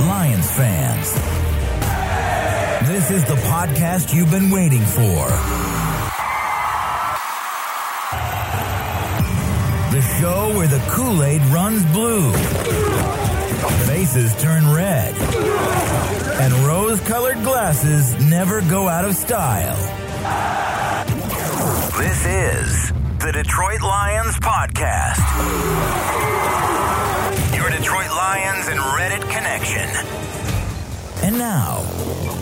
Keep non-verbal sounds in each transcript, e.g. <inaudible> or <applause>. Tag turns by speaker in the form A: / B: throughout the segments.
A: Lions fans. This is the podcast you've been waiting for. The show where the Kool Aid runs blue, faces turn red, and rose colored glasses never go out of style. This is the Detroit Lions Podcast. Your Lions and Reddit connection. And now,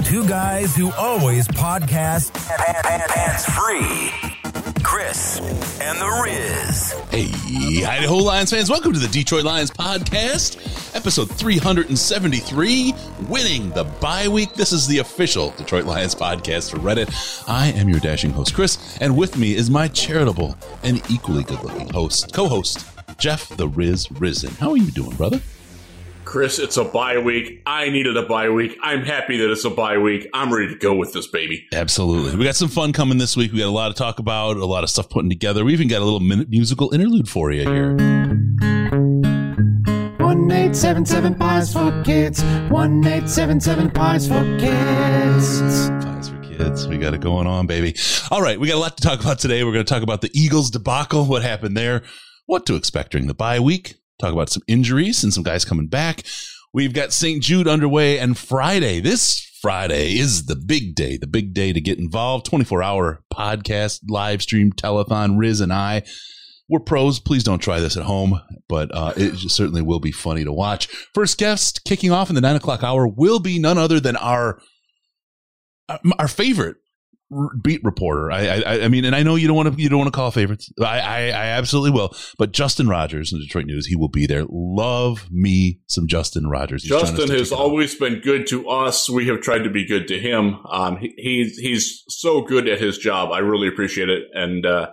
A: two guys who always podcast hands free Chris and the Riz.
B: Hey, Idaho Lions fans, welcome to the Detroit Lions podcast, episode 373, Winning the Bye Week. This is the official Detroit Lions podcast for Reddit. I am your dashing host, Chris, and with me is my charitable and equally good looking host, co host, Jeff the Riz Risdon. How are you doing, brother?
C: Chris, it's a bye week. I needed a bye week. I'm happy that it's a bye week. I'm ready to go with this baby.
B: Absolutely. We got some fun coming this week. We got a lot to talk about, a lot of stuff putting together. We even got a little minute musical interlude for you here.
D: One eight seven seven pies for kids. One eight seven seven pies for kids.
B: Pies for kids. We got it going on, baby. All right, we got a lot to talk about today. We're going to talk about the Eagles debacle, what happened there, what to expect during the bye week, talk about some injuries and some guys coming back. We've got St. Jude underway, and Friday, this Friday is the big day, the big day to get involved. 24 hour podcast, live stream, telethon, Riz and I. We're pros. Please don't try this at home, but uh, it certainly will be funny to watch. First guest kicking off in the nine o'clock hour will be none other than our our favorite beat reporter. I, I, I mean, and I know you don't want to, you don't want to call favorites. I, I, I absolutely will. But Justin Rogers in Detroit News, he will be there. Love me some Justin Rogers.
C: He's Justin has always been good to us. We have tried to be good to him. Um, he, he's he's so good at his job. I really appreciate it, and uh,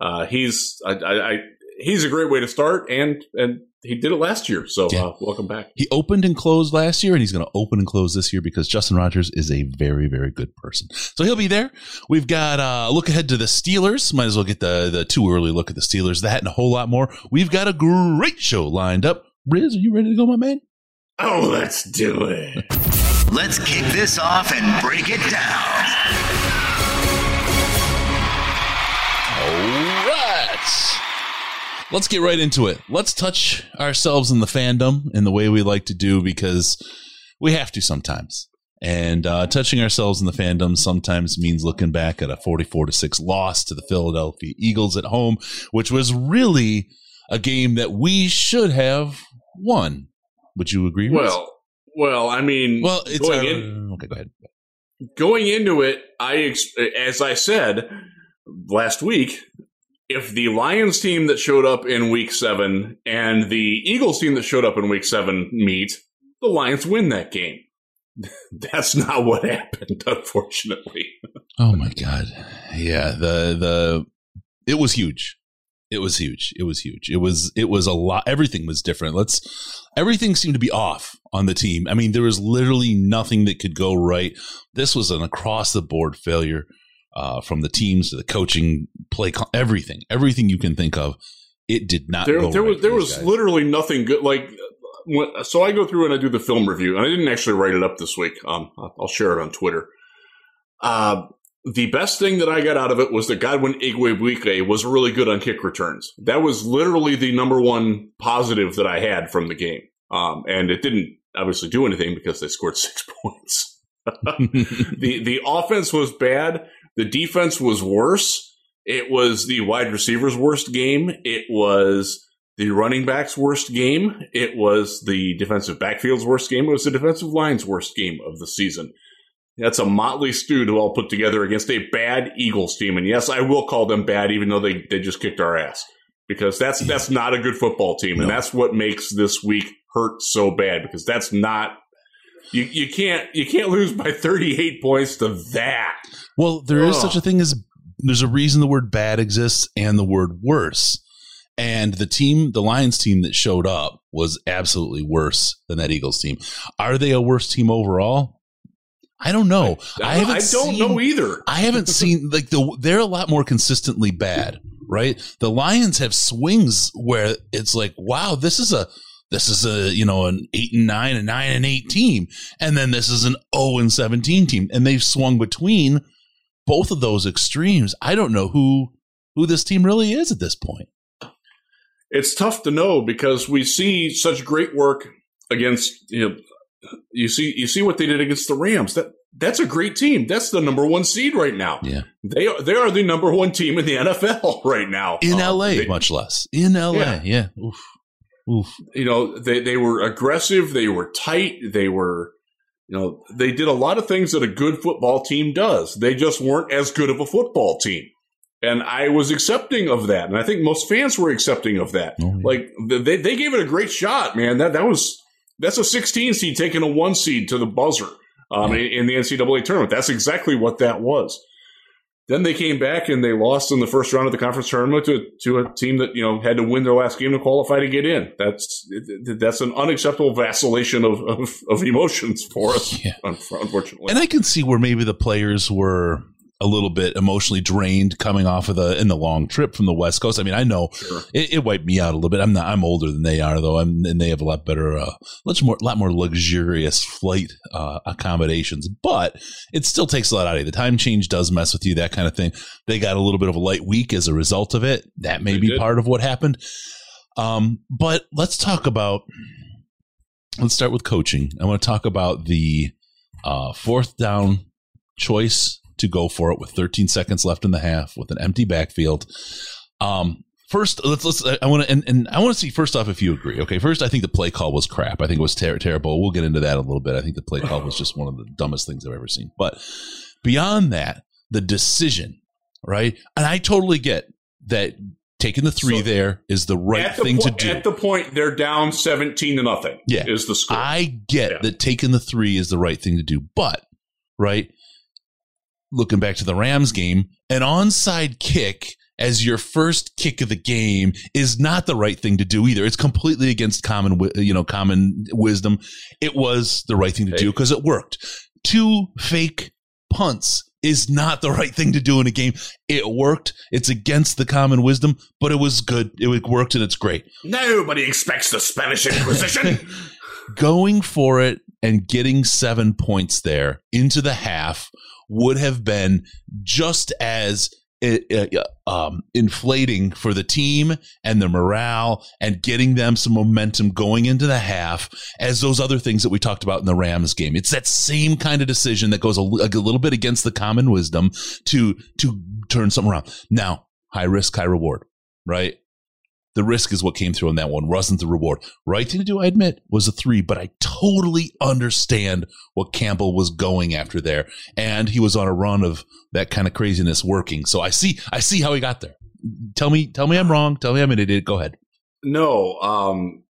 C: uh, he's I, I, I he's a great way to start, and and he did it last year. So yeah. uh, welcome back.
B: He opened and closed last year, and he's going to open and close this year because Justin Rogers is a very, very good person. So he'll be there. We've got uh, look ahead to the Steelers. Might as well get the the too early look at the Steelers. That and a whole lot more. We've got a great show lined up. Riz, are you ready to go, my man?
C: Oh, let's do it.
A: let's kick this off and break it down.
B: All right let's get right into it. Let's touch ourselves in the fandom in the way we like to do because we have to sometimes. And uh, touching ourselves in the fandom sometimes means looking back at a 44 to 6 loss to the Philadelphia Eagles at home, which was really a game that we should have won. Would you agree?
C: Well, well, I mean,
B: well, it's going our, in, okay. Go ahead.
C: Going into it, I as I said last week, if the Lions team that showed up in week seven and the Eagles team that showed up in week seven meet, the Lions win that game. <laughs> That's not what happened, unfortunately.
B: oh my god. Yeah, the the it was huge. It was huge. It was huge. It was it was a lot everything was different. Let's everything seemed to be off on the team. I mean, there was literally nothing that could go right. This was an across the board failure uh, from the teams to the coaching, play, everything, everything you can think of. It did not.
C: There,
B: there
C: right was there was guys. literally nothing good. Like, when, so I go through and I do the film review, and I didn't actually write it up this week. Um, I'll share it on Twitter. Uh, the best thing that I got out of it was that Godwin Igwebuike was really good on kick returns. That was literally the number one positive that I had from the game. Um, and it didn't obviously do anything because they scored <laughs> six points. <laughs> the the offense was bad. The defense was worse. It was the wide receivers' worst game. It was the running back's worst game. It was the defensive backfield's worst game. It was the defensive line's worst game of the season. That's a motley stew to all put together against a bad Eagles team. And yes, I will call them bad, even though they, they just kicked our ass. Because that's that's not a good football team. And that's what makes this week hurt so bad, because that's not you you can't you can't lose by <laughs> 38 points to that.
B: Well, there is such a thing as there's a reason the word bad exists and the word worse. And the team, the Lions team that showed up was absolutely worse than that Eagles team. Are they a worse team overall? I don't know.
C: I, I, I don't seen, know either. <laughs>
B: I haven't seen like the they're a lot more consistently bad, right? The Lions have swings where it's like, wow, this is a this is a you know an eight and nine, a nine and eight team, and then this is an zero and seventeen team, and they've swung between both of those extremes. I don't know who who this team really is at this point.
C: It's tough to know because we see such great work against you know you see you see what they did against the Rams. That that's a great team. That's the number one seed right now.
B: Yeah,
C: they are they are the number one team in the NFL <laughs> right now.
B: In uh, LA, they, much less in LA. Yeah. yeah. Oof.
C: Oof. You know, they they were aggressive. They were tight. They were, you know, they did a lot of things that a good football team does. They just weren't as good of a football team. And I was accepting of that, and I think most fans were accepting of that. Oh, yeah. Like they they gave it a great shot, man. That that was that's a 16 seed taking a one seed to the buzzer um, in, in the NCAA tournament. That's exactly what that was. Then they came back and they lost in the first round of the conference tournament to, to a team that you know had to win their last game to qualify to get in. That's that's an unacceptable vacillation of, of, of emotions for us, yeah. unfortunately.
B: And I can see where maybe the players were a little bit emotionally drained coming off of the in the long trip from the West Coast. I mean, I know sure. it, it, wiped me out a little bit. I'm not. I'm older than they are, though. I'm, and they have a lot better, uh, much more, lot more luxurious flight uh, accommodations. But it still takes a lot out of you. The time change does mess with you, that kind of thing. They got a little bit of a light week as a result of it. That may they be did. part of what happened. Um, but let's talk about. Let's start with coaching. I want to talk about the uh, fourth down choice to go for it with 13 seconds left in the half with an empty backfield. Um, first, let's let's. I want to and, and I want to see first off if you agree. Okay, first, I think the play call was crap. I think it was ter- terrible. We'll get into that a little bit. I think the play call was just one of the dumbest things I've ever seen. But beyond that, the decision, right? And I totally get that taking the three so there is the right the thing
C: po-
B: to do.
C: At the point they're down 17 to nothing.
B: Yeah.
C: Is the score.
B: I get yeah. that taking the three is the right thing to do. But, right, looking back to the Rams game, an onside kick as your first kick of the game is not the right thing to do either. It's completely against common, you know, common wisdom. It was the right thing to do because it worked. Two fake punts is not the <laughs> right thing to do in a game. It worked. It's against the common wisdom, but it was good. It worked and it's great.
C: Nobody expects the Spanish Inquisition. <laughs> <laughs>
B: Going for it and getting seven points there into the half would have been just as uh, um, inflating for the team and the morale and getting them some momentum going into the half as those other things that we talked about in the Rams game. It's that same kind of decision that goes a, a little bit against the common wisdom to to turn something around. Now, high risk, high reward, right? The risk is what came through on that one, wasn't the reward. Right thing to do, I admit, was a three, but I totally understand what Campbell was going after there. And he was on a run of that kind of craziness working. So I see, I see how he got there. Tell me, tell me I'm wrong. Tell me I'm an idiot. Go ahead.
C: No, um,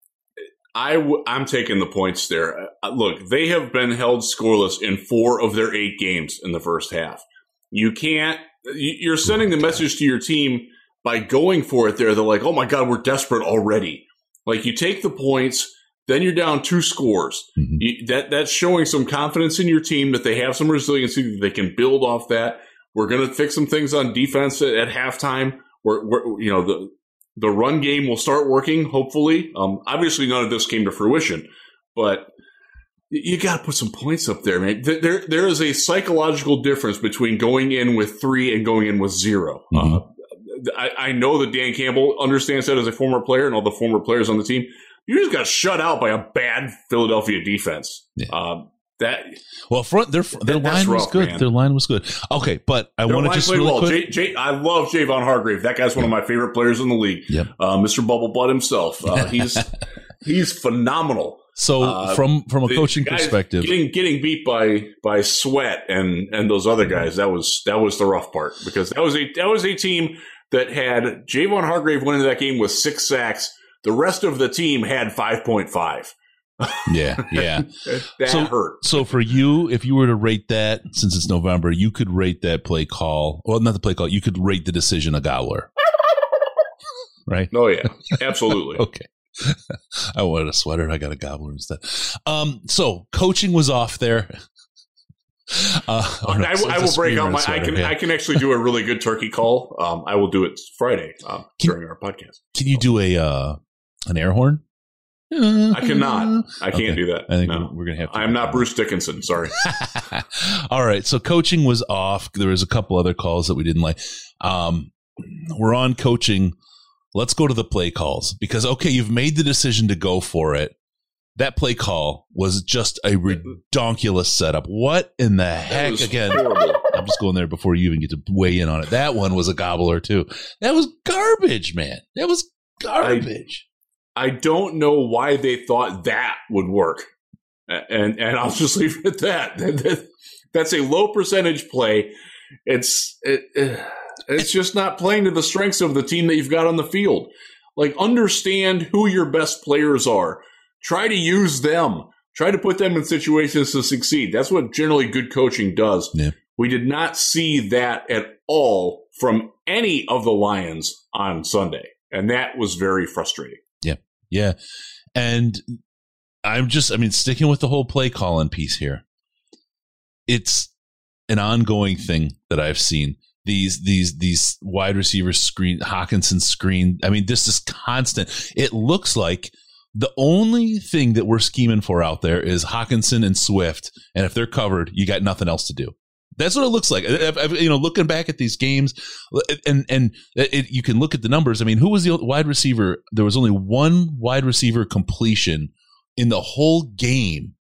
C: I w- I'm taking the points there. Uh, look, they have been held scoreless in four of their eight games in the first half. You can't, you're sending the message to your team by going for it there, they're like, oh my God, we're desperate already. Like you take the points, then you're down two scores. Mm-hmm. You, that that's showing some confidence in your team that they have some resiliency that they can build off that. We're going to fix some things on defense at, at halftime. We're, we're, you know the the run game will start working. Hopefully, um, obviously none of this came to fruition, but you got to put some points up there, man. There there is a psychological difference between going in with three and going in with 0 mm-hmm. uh, I, I know that Dan Campbell understands that as a former player and all the former players on the team. You just got shut out by a bad Philadelphia defense. Yeah. Uh, that
B: well, front their their line rough, was good. Man. Their line was good. Okay, but I want to just really well.
C: quick. Jay, Jay, I love Javon Hargrave. That guy's one yeah. of my favorite players in the league.
B: Yep.
C: Uh, Mr. Bubble Butt himself. Uh, <laughs> he's he's phenomenal.
B: So uh, from from a coaching perspective,
C: getting getting beat by by Sweat and and those other guys that was that was the rough part because that was a that was a team that had Javon Hargrave went into that game with six sacks. The rest of the team had 5.5.
B: yeah, yeah. <laughs>
C: that
B: so,
C: hurt.
B: So for you, if you were to rate that, since it's November, you could rate that play call. Well, not the play call. You could rate the decision a gobbler. <laughs> right?
C: Oh yeah, absolutely. <laughs>
B: okay. I wanted a sweater. I got a gobbler instead. Um, so coaching was off there. <laughs>
C: Uh, oh, no, I, I, will break out my. Sweater, I can. Yeah. I can actually do a really good turkey call. Um, I will do it Friday um,
B: can,
C: during our podcast.
B: Can you do a uh, an air horn?
C: I cannot. I can't
B: Okay.
C: do that.
B: I think
C: no.
B: we're gonna have to.
C: I am not <laughs> Bruce Dickinson. Sorry. <laughs>
B: All right. So coaching was off. There was a couple other calls that we didn't like. Um, we're on coaching. Let's go to the play calls because okay, you've made the decision to go for it. That play call was just a redonkulous setup. What in the heck? Again,
C: horrible.
B: I'm just going there before you even get to weigh in on it. That one was a gobbler too. That was garbage, man. That was garbage.
C: I don't know why they thought that would work, and and I'll just leave it at that. <laughs> That- that- That's a low percentage play. It's it, it's just not playing to the strengths of the team that you've got on the field. Like understand who your best players are. Try to use them. Try to put them in situations to succeed. That's what generally good coaching does.
B: Yeah.
C: We did not see that at all from any of the Lions on Sunday, and that was very frustrating.
B: Yeah. Yeah. And I'm just, I mean, sticking with the whole play calling piece here. It's an ongoing thing that I've seen. These, these, these wide receivers screen, Hockenson screen. I mean, this is constant. It looks like the only thing that we're scheming for out there is Hockenson and Swift. And if they're covered, you got nothing else to do. That's what it looks like. I've- I've- you know, looking back at these games, and and it, you can look at the numbers. I mean, who was the wide receiver? There was only one wide receiver completion in the whole game.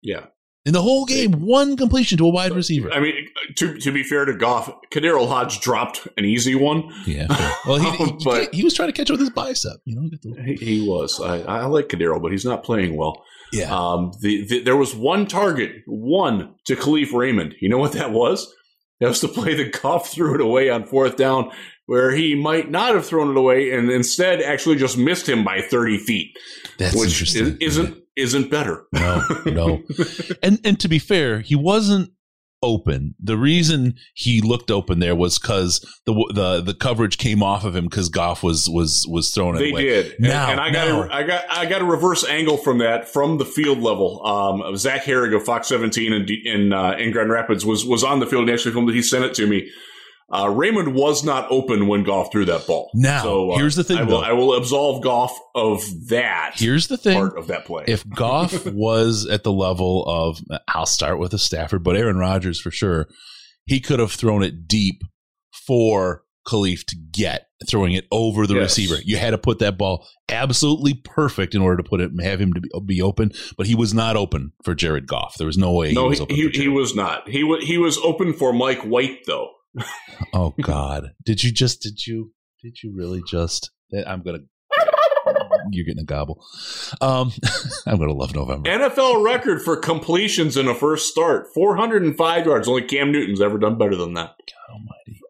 C: Yeah.
B: In the whole game, one completion to a wide receiver.
C: I mean, to to be fair to Goff, KhaDarel Hodge dropped an easy one.
B: Yeah. Well, he, <laughs> he,
C: But-
B: he was trying to catch it with his bicep. You know.
C: He, he was. I, I like KhaDarel, but he's not playing well.
B: Yeah.
C: Um, the, the there was one target, one to Kalif Raymond. You know what that was? That was to play the Goff threw it away on fourth down, where he might not have thrown it away, and instead actually just missed him by thirty feet,
B: That's
C: which
B: interesting.
C: is, isn't isn't better.
B: No, no. <laughs> and and to be fair, he wasn't open. The reason he looked open there was because the the the coverage came off of him because Goff was was was throwing it
C: They
B: away.
C: did,
B: Now-
C: and I got
B: now-
C: a, I got I got a reverse angle from that from the field level. Um, Zach Herrig of Fox 17 in in, uh, in Grand Rapids was was on the field and actually filmed it. He sent it to me. Uh, Raymond was not open when Goff threw that ball.
B: Now,
C: so, uh,
B: here's the thing,
C: I will. I will absolve Goff of that
B: Here's the thing:
C: part of that play.
B: if <laughs> Goff was at the level of, I'll start with a Stafford, but Aaron Rodgers for sure, he could have thrown it deep for Kalif to get, throwing it over the
C: Yes.
B: receiver. You had to put that ball absolutely perfect in order to put it, have him to be, be open, but he was not open for Jared Goff. There was no way
C: no,
B: he was
C: he,
B: open.
C: he,
B: for
C: he was not. He was he was open for Mike White though.
B: Oh God! Did you just? Did you? Did you really just? I'm gonna. You're getting a gobble. Um, <laughs> I'm gonna love November.
C: NFL record for completions in a first start, 405 yards. Only Cam Newton's ever done better than that.
B: God Almighty.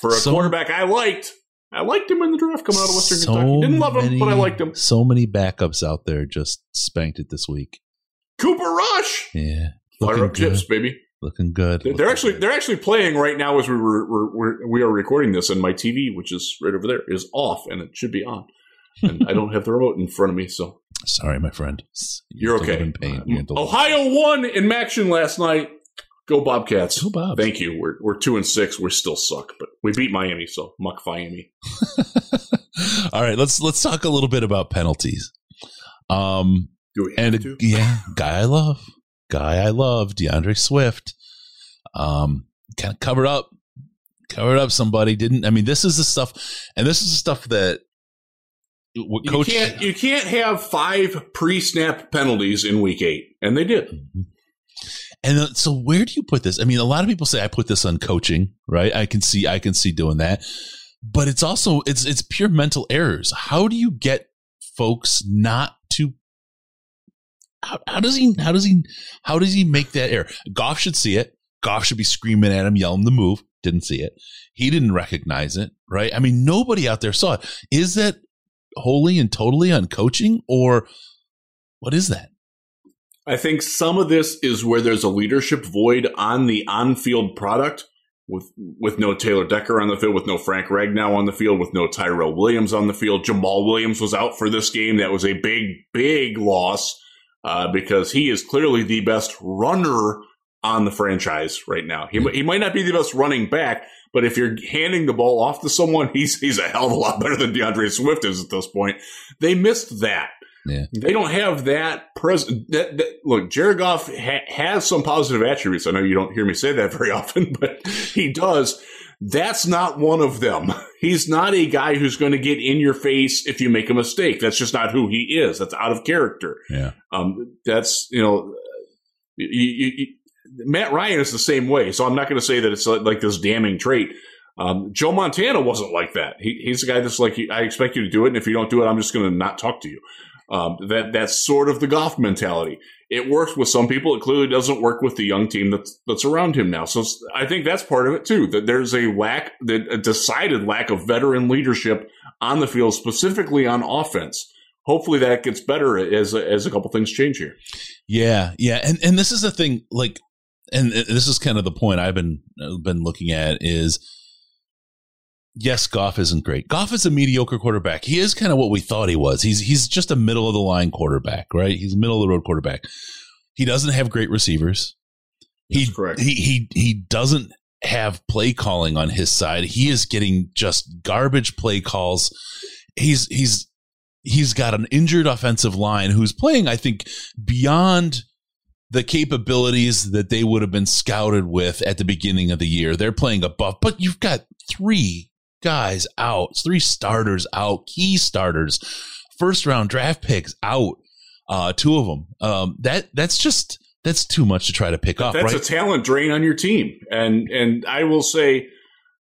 C: for a
B: So-
C: quarterback I liked. I liked him in the draft coming out of Western
B: So
C: Kentucky. Didn't love him,
B: many-
C: but I liked him.
B: So many backups out there just spanked it this week.
C: Cooper Rush,
B: Yeah,
C: fire up
B: good.
C: chips, baby.
B: Looking good.
C: They're, they're actually they're actually playing right now as we were, we're, we're, recording this, and my TV, which is right over there, is off, and it should be on. And I don't <laughs> have the remote in front of me, so
B: Sorry, my friend.
C: you're
B: live
C: okay.
B: Have
C: Ohio won in MACtion last night. Go Bobcats!
B: Go Bobs.
C: Thank you. We're we're two and six. We still suck, but we beat Miami, so muck Miami. <laughs>
B: All right, let's let's talk a little bit about penalties. Um,
C: Do we
B: and
C: to?
B: yeah, guy I love, guy I love, DeAndre Swift. Um, kind of covered up, covered up. Somebody didn't. I mean, this is the stuff, and this is the stuff that what
C: You
B: coach
C: can't you can't have five pre-snap penalties in week eight, and they did.
B: Mhm. And uh, so, where do you put this? I mean, a lot of people say I put this on coaching, right? I can see, I can see doing that, but it's also it's it's pure mental errors. How do you get folks not to? How, how does he? How does he? How does he make that error? Goff should see it. Goff should be screaming at him, yelling the move. Didn't see it. He didn't recognize it, right? I mean, nobody out there saw it. Is that wholly and totally on coaching, or what is that?
C: I think some of this is where there's a leadership void on the on-field product with with no Taylor Decker on the field, with no Frank Ragnow on the field, with no Tyrell Williams on the field. Jamaal Williams was out for this game. That was a big, big loss uh, because he is clearly the best runner on the franchise right now. He, he might not be the best running back, but if you're handing the ball off to someone, he's he's a hell of a lot better than DeAndre Swift is at this point. They missed that.
B: Yeah.
C: They don't have that present. That, that, look, Jared Goff ha- has some positive attributes. I know you don't hear me say that <laughs> very often, but he does. That's not one of them. <laughs> He's not a guy who's going to get in your face if you make a mistake. That's just not who he is. That's out of character.
B: Yeah.
C: Um, that's you know, you, you, you, Matt Ryan is the same way. So I'm not going to say that it's like, this damning trait. Um, Joe Montana wasn't like that. He, he's a guy that's like, I expect you to do it, and if you don't do it, I'm just going to not talk to you. Um, that that's sort of the Goff mentality. It works with some people. It clearly doesn't work with the young team that's that's around him now. So I think that's part of it too. That there's a lack, a decided lack of veteran leadership on the field, specifically on offense. Hopefully that gets better as as a couple things change here.
B: Yeah, yeah, and and this is the thing. Like, and this is kind of the point I've been been looking at is yes, Goff isn't great. Goff is a mediocre quarterback. He is kind of what we thought he was. He's he's just a middle of the line quarterback, right? He's a middle of the road quarterback. He doesn't have great receivers.
C: That's
B: he,
C: correct.
B: He he he doesn't have play calling on his side. He is getting just garbage play calls. He's he's he's got an injured offensive line who's playing, I think, beyond the capabilities that they would have been scouted with at the beginning of the year. They're playing above, but you've got three guys out, three starters out, key starters, first round draft picks out, uh, two of them. Um, that that's just that's too much to try to pick up.
C: That's
B: right?
C: a talent drain on your team, and and I will say.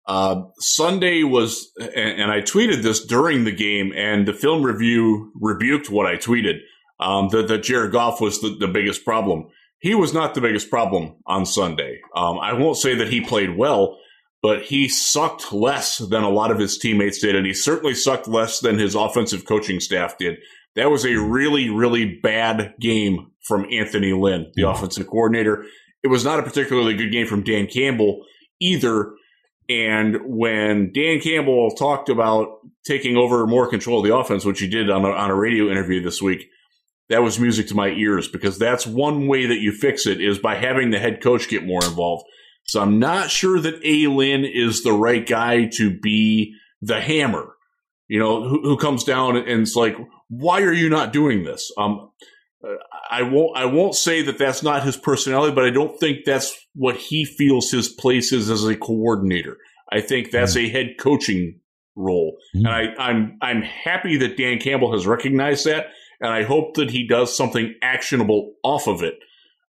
C: Uh, Sunday was, and, and, I tweeted this during the game, and the film review rebuked what I tweeted. Um, that, that Jared Goff was the, the biggest problem. He was not the biggest problem on Sunday. Um, I won't say that he played well, but he sucked less than a lot of his teammates did, and he certainly sucked less than his offensive coaching staff did. That was a really, really bad game from Anthony Lynn, the
B: Yeah.
C: offensive coordinator. It was not a particularly good game from Dan Campbell either. And when Dan Campbell talked about taking over more control of the offense, which he did on a, on a radio interview this week, that was music to my ears because that's one way that you fix it is by having the head coach get more involved. So I'm not sure that A. Lynn is the right guy to be the hammer, you know, who, who comes down and it's like, why are you not doing this? Um, uh, I won't. I won't say that that's not his personality, but I don't think that's what he feels his place is as a coordinator. I think that's a head coaching role,
B: Mm.
C: and I, I'm I'm happy that Dan Campbell has recognized that, and I hope that he does something actionable off of it.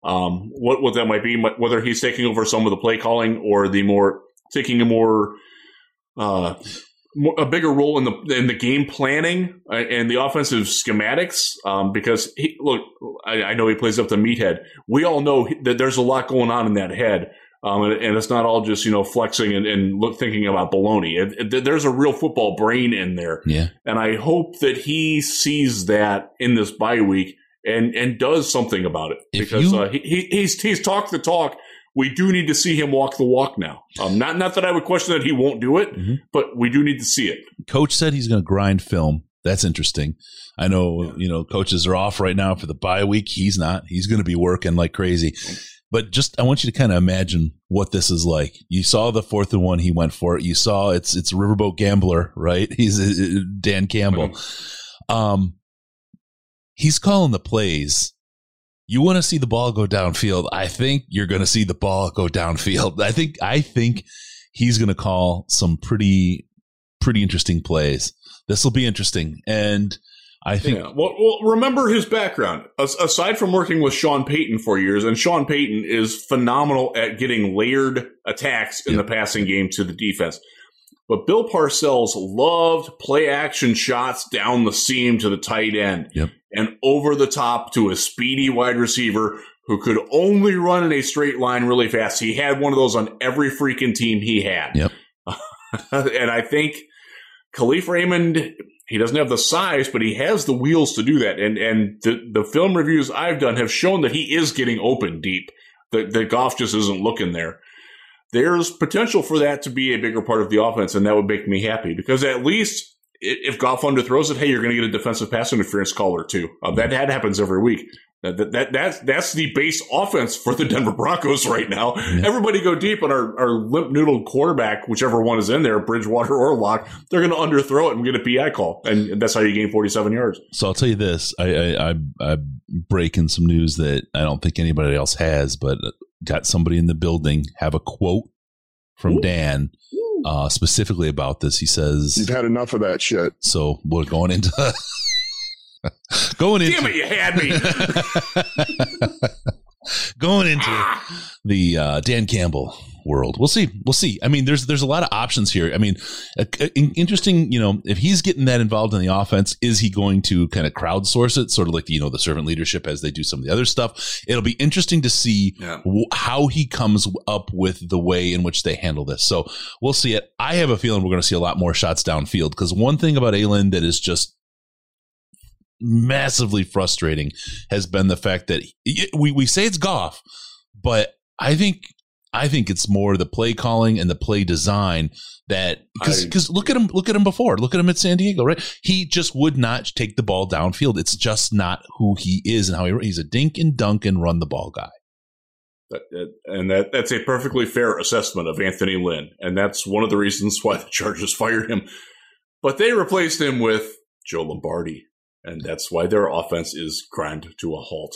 C: Um, what what that might be, whether he's taking over some of the play calling or the more taking a more uh, more- a bigger role in the in the game planning uh, and the offensive schematics. Um, because he, look, I, I know he plays up the meathead. We all know that there's a lot going on in that head. Um, and, and it's not all just you know flexing and, and look, thinking about baloney. It, it, there's a real football brain in there,
B: Yeah.
C: and I hope that he sees that in this bye week and and does something about it
B: If
C: because
B: you-
C: uh, he, he he's he's talked the talk. We do need to see him walk the walk now. Um, not not that I would question that he won't do it,
B: Mhm.
C: but we do need to see it.
B: Coach said he's going to grind film. That's interesting. I know, you know, coaches are off right now for the bye week. He's not. He's going to be working like crazy. But just, I want you to kind of imagine what this is like. You saw the fourth and one. He went for it. You saw it's, it's Riverboat Gambler, right? <laughs> He's uh, Dan Campbell. Um, he's calling the plays. You want to see the ball go downfield. I think you're going to see the ball go downfield. <laughs> I think, I think he's going to call some pretty, pretty interesting plays. This will be interesting. And I think,
C: Yeah. Well, well, remember his background. As- aside from working with Sean Payton for years, and Sean Payton is phenomenal at getting layered attacks in
B: Yep.
C: the passing game to the defense. But Bill Parcells loved play action shots down the seam to the tight end
B: Yep.
C: and over the top to a speedy wide receiver who could only run in a straight line really fast. He had one of those on every freaking team he had.
B: Yep. <laughs>
C: and I think Kalif Raymond, he doesn't have the size, but he has the wheels to do that. And and the, the film reviews I've done have shown that he is getting open deep. That the Goff just isn't looking there. There's potential for that to be a bigger part of the offense, and that would make me happy because at least if Goff underthrows it, hey, you're going to get a defensive pass interference call or two. Uh, that that happens every week. That, that that's that's the base offense for the Denver Broncos right now. Everybody go deep on our, our limp noodle quarterback, whichever one is in there, Bridgewater or Lock. They're going to underthrow it and get a PI call, and that's how you gain 47 yards.
B: So I'll tell you this: I, I, I I'm breaking some news that I don't think anybody else has, but got somebody in the building have a quote from
C: Ooh.
B: Dan uh, specifically about this. He says,
E: You've had enough of that shit.
B: "So we're going into <laughs> going into
C: Damn it, you had me. <laughs>
B: going into the uh, Dan Campbell world. We'll see. We'll see. I mean, there's there's a lot of options here. I mean, uh, interesting. You know, if he's getting that involved in the offense, is he going to kind of crowdsource it, sort of like you know the servant leadership as they do some of the other stuff? It'll be interesting to see
C: Yeah.
B: w- how he comes up with the way in which they handle this. So we'll see it. I have a feeling we're going to see a lot more shots downfield because one thing about A. Lynn that is just massively frustrating has been the fact that we we say it's Goff, but I think I think it's more the play calling and the play design that because because look at him look at him before look at him at San Diego right he just would not take the ball downfield it's just not who he is and how he he's a dink and dunk and run the ball guy
C: and that that's a perfectly fair assessment of Anthony Lynn, and that's one of the reasons why the Chargers fired him. But they replaced him with Joe Lombardi, and that's why their offense is grind to a halt.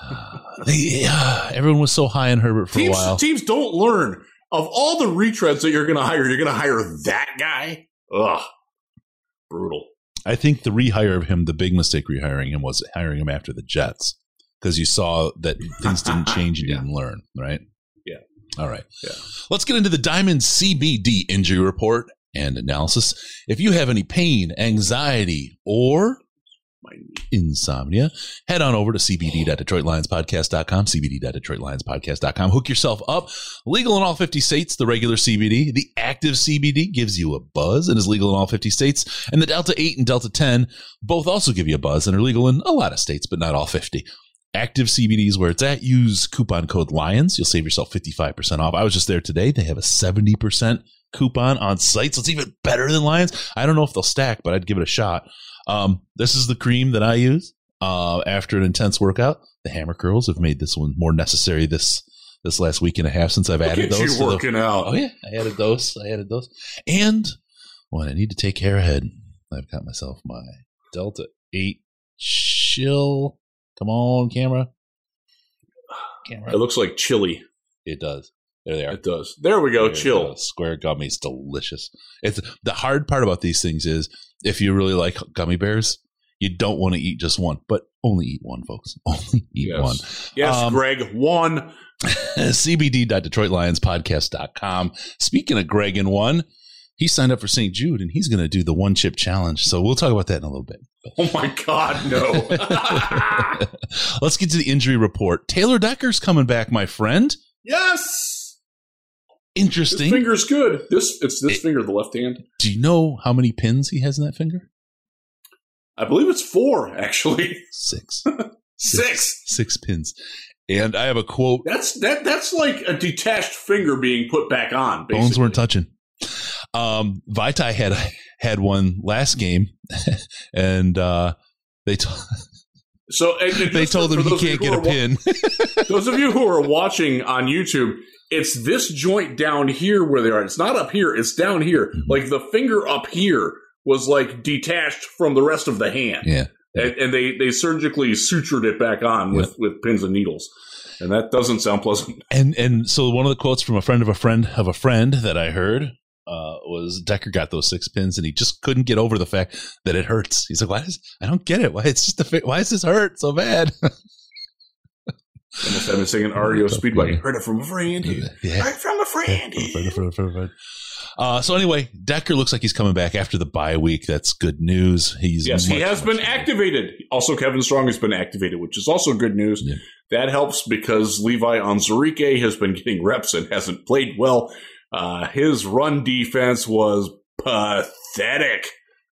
C: <sighs>
B: they, uh, <sighs> everyone was so high on Herbert for
C: teams,
B: a while
C: teams don't learn of all the retreads that you're going to hire. You're going to hire that guy. Ugh, brutal.
B: I think the rehire of him the big mistake rehiring him was hiring him after the Jets because you saw that things <laughs> didn't change you
C: Yeah.
B: didn't learn right
C: Yeah.
B: all right
C: Yeah.
B: let's get into the Diamond CBD injury report and analysis if you have any pain anxiety or insomnia, head on over to cbd.detroitlionspodcast.com, cbd.detroitlionspodcast.com. Hook yourself up. Legal in all 50 states, the regular CBD. The active CBD gives you a buzz and is legal in all 50 states. And the Delta 8 and Delta 10 both also give you a buzz and are legal in a lot of states, but not all 50. Active CBD is where it's at. Use coupon code LIONS. You'll save yourself 55% off. I was just there today. They have a 70% coupon on site. So it's even better than Lions. I don't know if they'll stack, but I'd give it a shot. Um, this is the cream that I use uh, after an intense workout. The Hammer Curls have made this one more necessary this this last week and a half since I've
C: Look
B: added those.
C: you
B: to the-
C: working out.
B: oh yeah, I added those. I added those. And when I need to take care ahead, I've got myself my Delta Eight Chill. Come on, camera. Camera.
C: It looks like chili.
B: It does. There they are.
C: It does. There we go.
B: There
C: Chill.
B: Square gummies, delicious. It's the hard part about these things is if you really like gummy bears, you don't want to eat just one, but only eat one, folks. <laughs> Only eat
C: Yes.
B: one.
C: Yes,
B: Um,
C: Greg. One. <laughs>
B: cbd.detroitlionspodcast.com. Speaking of Greg and one, he signed up for St. Jude and he's going to do the one chip challenge. So we'll talk about that in a little bit.
C: Oh my God, no. <laughs>
B: Let's get to the injury report. Taylor Decker's coming back, my friend.
C: yes. This
B: Interesting.
C: finger's good. This it's this
B: It-
C: finger, the left hand.
B: Do you know how many pins he has in that finger?
C: I believe it's four, actually.
B: Six. <laughs>
C: Six.
B: Six pins. And I have a quote
C: That's that. That's like a detached finger being put back on. Basically.
B: Bones weren't touching. Um, Vitae had had one last game, <laughs> and uh, they t- <laughs>
C: So
B: they told him he can't get a
C: wa-
B: pin. <laughs>
C: Those of you who are watching on YouTube, it's this joint down here where they are. It's not up here. It's down here.
B: Mhm.
C: Like the finger up here was like detached from the rest of the hand,
B: yeah,
C: and, and they they surgically sutured it back on with with pins and needles, and that doesn't sound pleasant.
B: and and so one of the quotes from a friend of a friend of a friend that I heard uh, was Decker got those six pins, and he just couldn't get over the fact that it hurts. He's like, "Why does I don't get it? Why it's just the fi- why does this hurt so bad?" <laughs>
C: Almost had me singing REO Speedwagon. Heard it from a friend.
B: yeah.
C: Heard from a friend.
B: Uh, so anyway, Decker looks like he's coming back after the bye week. That's good news. He's
C: Yes, he has been
B: better.
C: activated. Also, Kevin Strong has been activated, which is also good news.
B: Yeah.
C: That helps because Levi Onwuzurike has been getting reps and hasn't played well. Uh, his run defense was pathetic.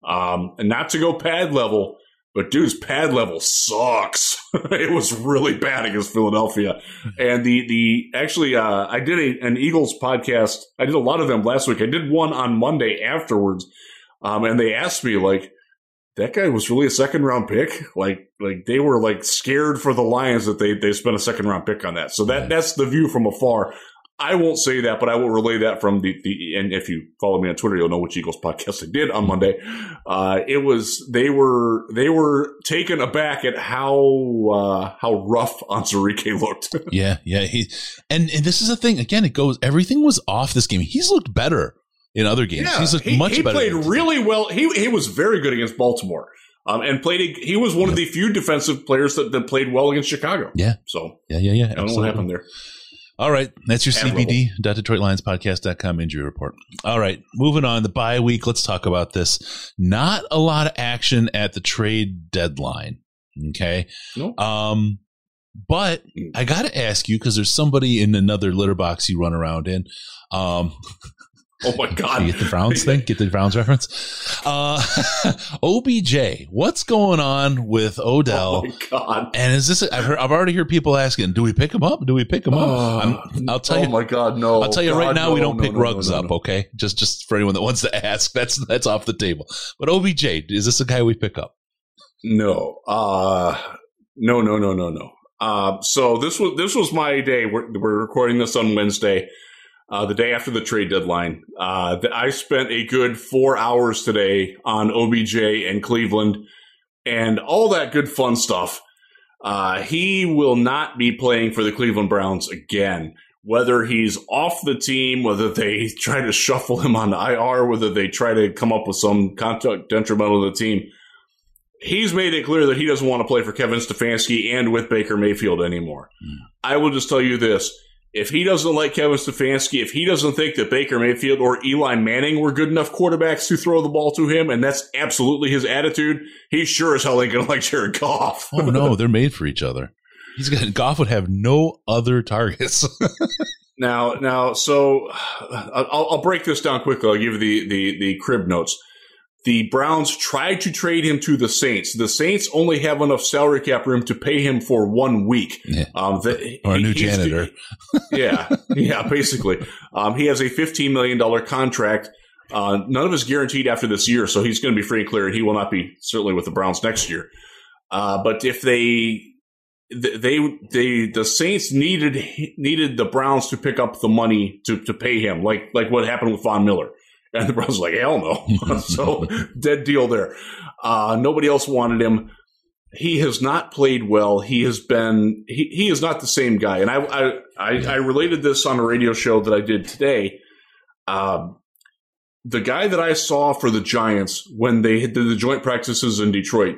C: Um, and not to go pad level, but dude's pad level sucks. <laughs> it was really bad against Philadelphia. <laughs> And the the actually, uh, I did a, an Eagles podcast. I did a lot of them last week. I did one on Monday afterwards, um, and they asked me like, that guy was really a second round pick. Like, like they were like scared for the Lions that they they spent a second round pick on that. So that that's the view from afar. I won't say that, but I will relay that from the, the and if you follow me on Twitter, you'll know which Eagles podcast I did on Monday. Uh, it was they were they were taken aback at how uh, how rough Onwuzurike <laughs> looked.
B: yeah, yeah. He and and this is the thing. Again, it goes. Everything was off this game. He's looked better in other games.
C: Yeah,
B: He's looked
C: he,
B: much
C: he
B: better.
C: He played really well. He he was very good against Baltimore. Um, and played. A, he was one of the few defensive players that, that played well against Chicago.
B: Yeah.
C: So
B: yeah, yeah, yeah.
C: I don't know what happened there.
B: All right. That's your. CBD. Detroit Lions Podcast.com injury report. All right. Moving on. The bye week. Let's talk about this. Not a lot of action at the trade deadline. Okay.
C: No.
B: Um, but I got to ask you because there's somebody in another litter box you run around in. Um, <laughs> <laughs>
C: Oh my God!
B: you get the Browns thing? Get the Browns reference? Uh, <laughs> OBJ, what's going on with Odell?
C: Oh my God!
B: and is this? I've heard. I've already heard people asking, "Do we pick him up? Do we pick him up?"
C: Oh,
B: I'm, I'll tell
C: oh
B: you.
C: my God! No!
B: I'll tell you right now,
C: no,
B: we don't
C: no,
B: pick
C: no,
B: rugs up. Okay, just just for anyone that wants to <laughs> ask, that's that's off the table. But OBJ, is this a guy we pick up?
C: No, uh, no, no, no, no, no. Uh, so this was this was my day. We're, we're recording this on Wednesday, uh, the day after the trade deadline. Uh, I spent a good four hours today on OBJ and Cleveland, and all that good fun stuff. Uh, he will not be playing for the Cleveland Browns again. Whether he's off the team, whether they <laughs> try to shuffle him on IR, whether they try to come up with some contact detrimental to the team he's made it clear that he doesn't want to play for Kevin Stefanski and with Baker Mayfield anymore. I will just tell you this. If he doesn't like Kevin Stefanski, if he doesn't think that Baker Mayfield or Eli Manning were good enough quarterbacks to throw the ball to him, and that's absolutely his attitude, he sure as hell ain't going <laughs> to like Jared Goff.
B: Oh no, they're made for each other. He's got Goff would have no other targets. <laughs>
C: Now, now, so I'll, I'll break this down quickly. I'll give you the, the, the crib notes. The Browns tried to trade him to the Saints. The Saints only have enough salary cap room to pay him for one week.
B: Yeah.
C: Um, the,
B: or a new janitor. <laughs>
C: yeah, yeah, basically. Um, he has a $15 million contract. Uh, none of it's guaranteed after this year, so he's going to be free and clear, and he will not be certainly with the Browns next year. Uh, but if they, they, they, the Saints needed needed the Browns to pick up the money to, to pay him, like like what happened with Von Miller, and the Browns were like, hell no, <laughs> so dead deal there. Uh, nobody else wanted him he has not played well. He has been he, he is not the same guy. And I I, I I related this on a radio show that I did today. Um, the guy that I saw for the Giants when they did the joint practices in Detroit,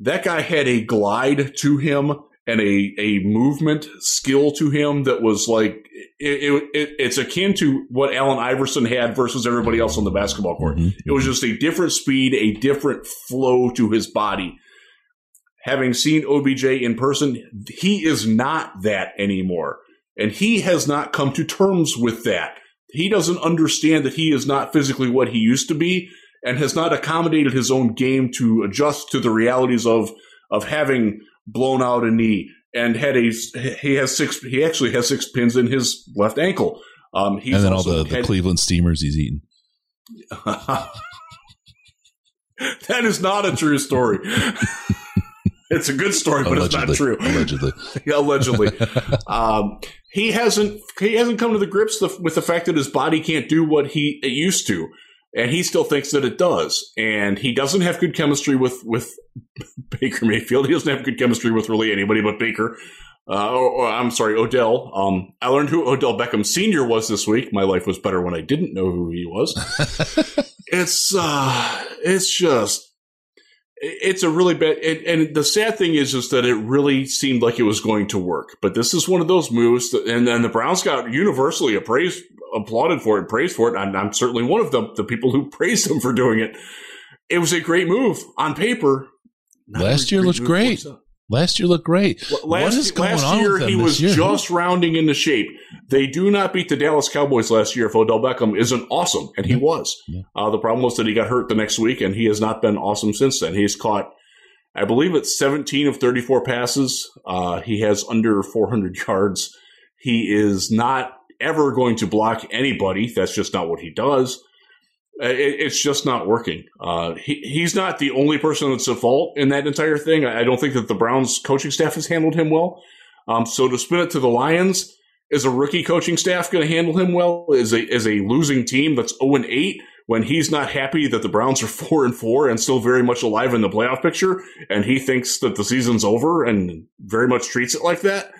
C: that guy had a glide to him and a a movement skill to him that was like it, it, it, it's akin to what Allen Iverson had versus everybody else on the basketball court.
B: Mhm.
C: It was just a different speed, a different flow to his body. Having seen OBJ in person, he is not that anymore. And he has not come to terms with that. He doesn't understand that he is not physically what he used to be and has not accommodated his own game to adjust to the realities of of having blown out a knee and had a he has six he actually has six pins in his left ankle. Um, he's
B: and then all the, the
C: had-
B: Cleveland steamers he's eating. <laughs>
C: that is not a true story. <laughs> it's a good story, but it's not true.
B: Allegedly. <laughs>
C: Allegedly, um, he hasn't he hasn't come to the grips the, with the fact that his body can't do what he it used to, and he still thinks that it does. And he doesn't have good chemistry with with <laughs> Baker Mayfield. He doesn't have good chemistry with really anybody but Baker. Uh, or, or, I'm sorry, Odell. Um, I learned who Odell Beckham Sr. was this week. My life was better when I didn't know who he was. <laughs> it's uh, it's just it's a really bad and, and the sad thing is is that it really seemed like it was going to work. But this is one of those moves that, and then the browns got universally appraised applauded for it praised for it. And i'm certainly one of the, the people who <laughs> praised them for doing it. It was a great move. On paper Not
B: Last year looked great. Last year looked great.
C: Last,
B: what is going
C: last
B: on
C: year he was
B: year?
C: just rounding into shape. They do not beat the Dallas Cowboys last year if Odell Beckham isn't awesome, and he
B: Yeah.
C: was.
B: Yeah.
C: Uh, the problem was that he got hurt the next week, and he has not been awesome since then. He's caught, I believe it's 17 of 34 passes. Uh, he has under 400 yards. He is not ever going to block anybody. That's just not what he does. It, it's just not working. Uh, he, he's not the only person that's at fault in that entire thing. I, I don't think that the Browns coaching staff has handled him well. Um, so to spin it to the Lions, is a rookie coaching staff going to handle him well? Is a is a losing team that's zero and eight when he's not happy that the Browns are <laughs> four and four and still very much alive in the playoff picture, and he thinks that the season's over and very much treats it like that?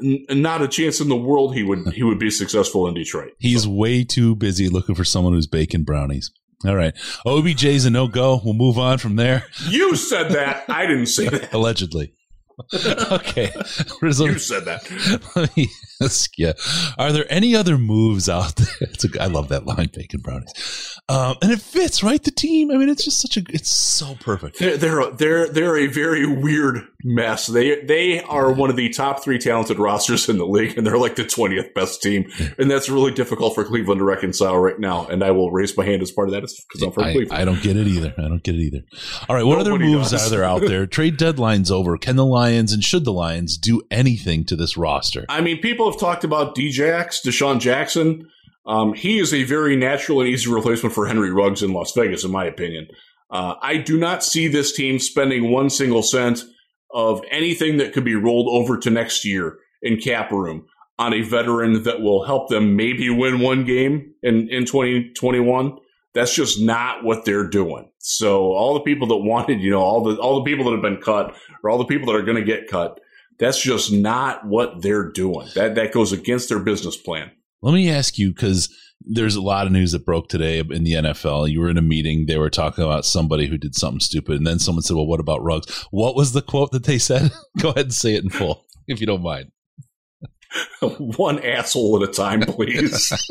C: Not a chance in the world he would he would be successful in Detroit.
B: He's so. way too busy looking for someone who's baking brownies. All right. OBJ's a no go. We'll move on from there.
C: You said that. I didn't say that. <laughs>
B: Allegedly. <laughs> okay. <laughs>
C: you said that.
B: Let me ask you, are there any other moves out there? A, I love that line, bacon brownies. Um, and it fits, right? The team. I mean, it's just such a, it's so perfect.
C: They're, they're, they're, they're a very weird mess. They, they are one of the top three talented rosters in the league, and they're like the 20th best team. And that's really difficult for Cleveland to reconcile right now. And I will raise my hand as part of that because I'm from
B: I,
C: Cleveland.
B: I don't get it either. I don't get it either. All right. What Nobody other moves does. are there out there? <laughs> Trade deadline's over. Can the Lions and should the Lions do anything to this roster?
C: I mean, people have talked about Djax, DeSean Jackson. Um, he is a very natural and easy replacement for Henry Ruggs in Las Vegas, in my opinion. Uh, I do not see this team spending one single cent of anything that could be rolled over to next year in cap room on a veteran that will help them maybe win one game in, in 2021. That's just not what they're doing. So all the people that wanted, you know, all the all the people that have been cut or all the people that are going to get cut, that's just not what they're doing. That that goes against their business plan.
B: Let me ask you because there's a lot of news that broke today in the NFL. You were in a meeting, they were talking about somebody who did something stupid, and then someone said, "Well, what about Ruggs? What was the quote that they said? <laughs> Go ahead and say it in full, if you don't mind. <laughs>
C: One asshole at a time, please. <laughs>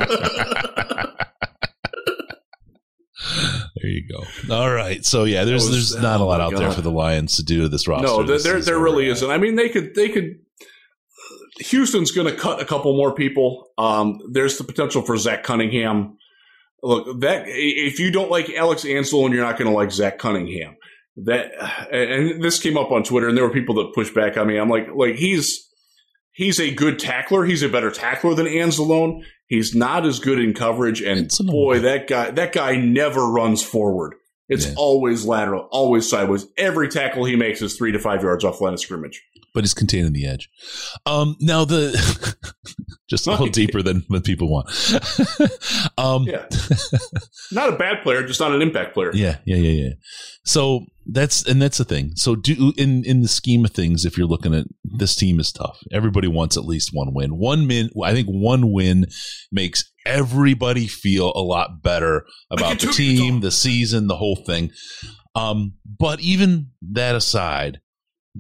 B: there you go. All right. So yeah, there's was, there's not oh a lot out God. there for the Lions to do this roster.
C: No, there there really isn't. I mean, they could they could. Houston's going to cut a couple more people. Um, there's the potential for Zach Cunningham. Look, that if you don't like Alex Anzalone, you're not going to like Zach Cunningham. That and this came up on Twitter, and there were people that pushed back on me. I'm like, like he's he's a good tackler. He's a better tackler than Anzalone. He's not as good in coverage, and boy, that guy that guy never runs forward. It's yeah. always lateral, always sideways. Every tackle he makes is three to five yards off line of scrimmage.
B: But he's containing the edge. Um, now the <laughs> just a little deeper than what people want. <laughs>
C: um, yeah, <laughs> not a bad player, just not an impact player.
B: Yeah, yeah, yeah, yeah. So that's and that's the thing. So do in in the scheme of things, if you're looking at this team is tough. Everybody wants at least one win. One win, I think one win makes everybody feel a lot better about the team, the season, the whole thing. Um, but even that aside,